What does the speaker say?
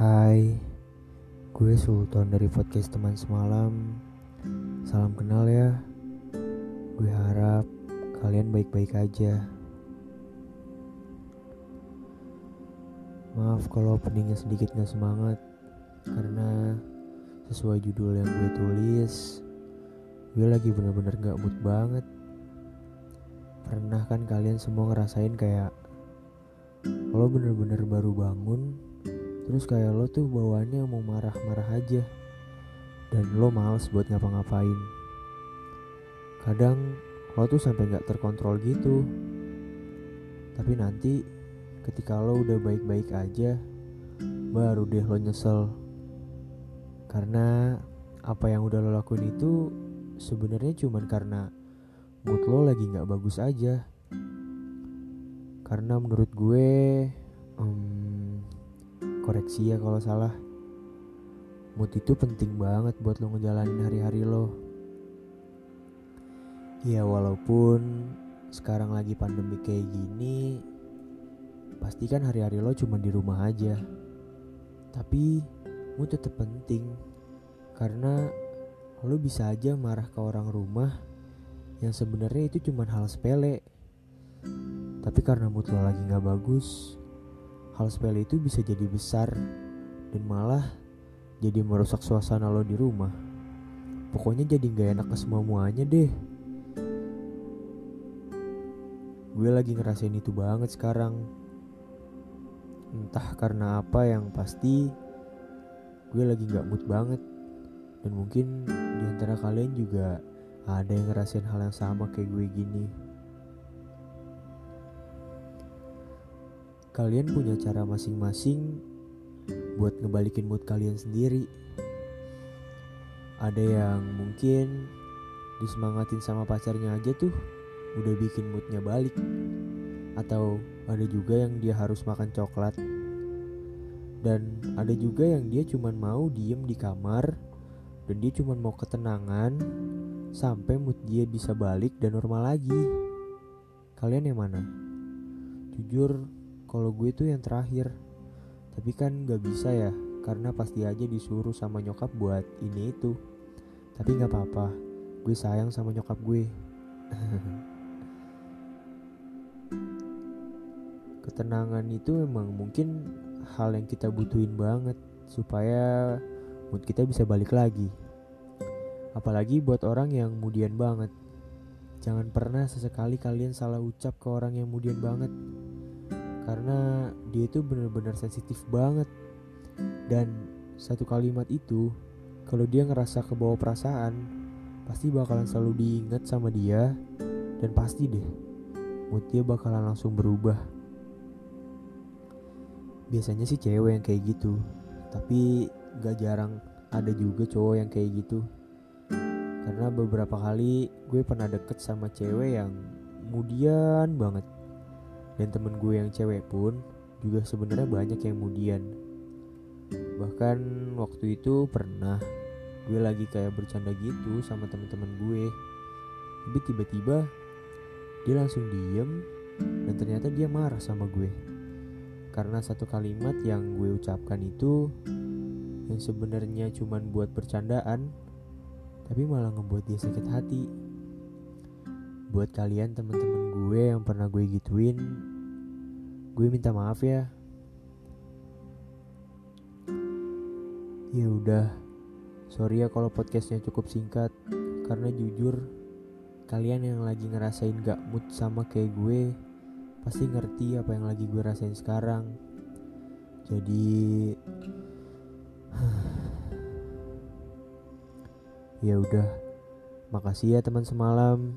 Hai, gue Sultan dari podcast teman semalam. Salam kenal ya. Gue harap kalian baik-baik aja. Maaf kalau openingnya sedikit gak semangat Karena sesuai judul yang gue tulis Gue lagi bener-bener gak mood banget Pernah kan kalian semua ngerasain kayak Lo bener-bener baru bangun Terus kayak lo tuh bawaannya mau marah-marah aja. Dan lo males buat ngapa-ngapain. Kadang lo tuh sampai gak terkontrol gitu. Tapi nanti ketika lo udah baik-baik aja baru deh lo nyesel. Karena apa yang udah lo lakuin itu sebenarnya cuman karena mood lo lagi nggak bagus aja. Karena menurut gue um, koreksi ya kalau salah mood itu penting banget buat lo ngejalanin hari-hari lo ya walaupun sekarang lagi pandemi kayak gini pastikan hari-hari lo cuma di rumah aja. Tapi mu tetap penting karena lo bisa aja marah ke orang rumah yang sebenarnya itu cuma hal sepele. Tapi karena mood lo lagi nggak bagus, hal sepele itu bisa jadi besar dan malah jadi merusak suasana lo di rumah. Pokoknya jadi nggak enak ke semua muanya deh. Gue lagi ngerasain itu banget sekarang. Entah karena apa yang pasti gue lagi gak mood banget Dan mungkin di antara kalian juga ada yang ngerasain hal yang sama kayak gue gini Kalian punya cara masing-masing buat ngebalikin mood kalian sendiri. Ada yang mungkin disemangatin sama pacarnya aja tuh udah bikin moodnya balik. Atau ada juga yang dia harus makan coklat. Dan ada juga yang dia cuma mau diem di kamar dan dia cuma mau ketenangan sampai mood dia bisa balik dan normal lagi. Kalian yang mana? Jujur kalau gue tuh yang terakhir tapi kan gak bisa ya karena pasti aja disuruh sama nyokap buat ini itu tapi gak apa-apa gue sayang sama nyokap gue ketenangan itu emang mungkin hal yang kita butuhin banget supaya mood kita bisa balik lagi. Apalagi buat orang yang mudian banget. Jangan pernah sesekali kalian salah ucap ke orang yang mudian banget. Karena dia itu benar-benar sensitif banget. Dan satu kalimat itu kalau dia ngerasa kebawa perasaan, pasti bakalan selalu diingat sama dia. Dan pasti deh mood dia bakalan langsung berubah. Biasanya sih cewek yang kayak gitu tapi gak jarang ada juga cowok yang kayak gitu. Karena beberapa kali gue pernah deket sama cewek yang kemudian banget dan temen gue yang cewek pun juga sebenarnya banyak yang kemudian bahkan waktu itu pernah gue lagi kayak bercanda gitu sama temen-temen gue. Tapi tiba-tiba dia langsung diem dan ternyata dia marah sama gue. Karena satu kalimat yang gue ucapkan itu yang sebenarnya cuma buat bercandaan tapi malah ngebuat dia sakit hati. Buat kalian teman-teman gue yang pernah gue gituin gue minta maaf ya. Ya udah. Sorry ya kalau podcastnya cukup singkat. Karena jujur kalian yang lagi ngerasain gak mood sama kayak gue pasti ngerti apa yang lagi gue rasain sekarang. Jadi ya udah. Makasih ya teman semalam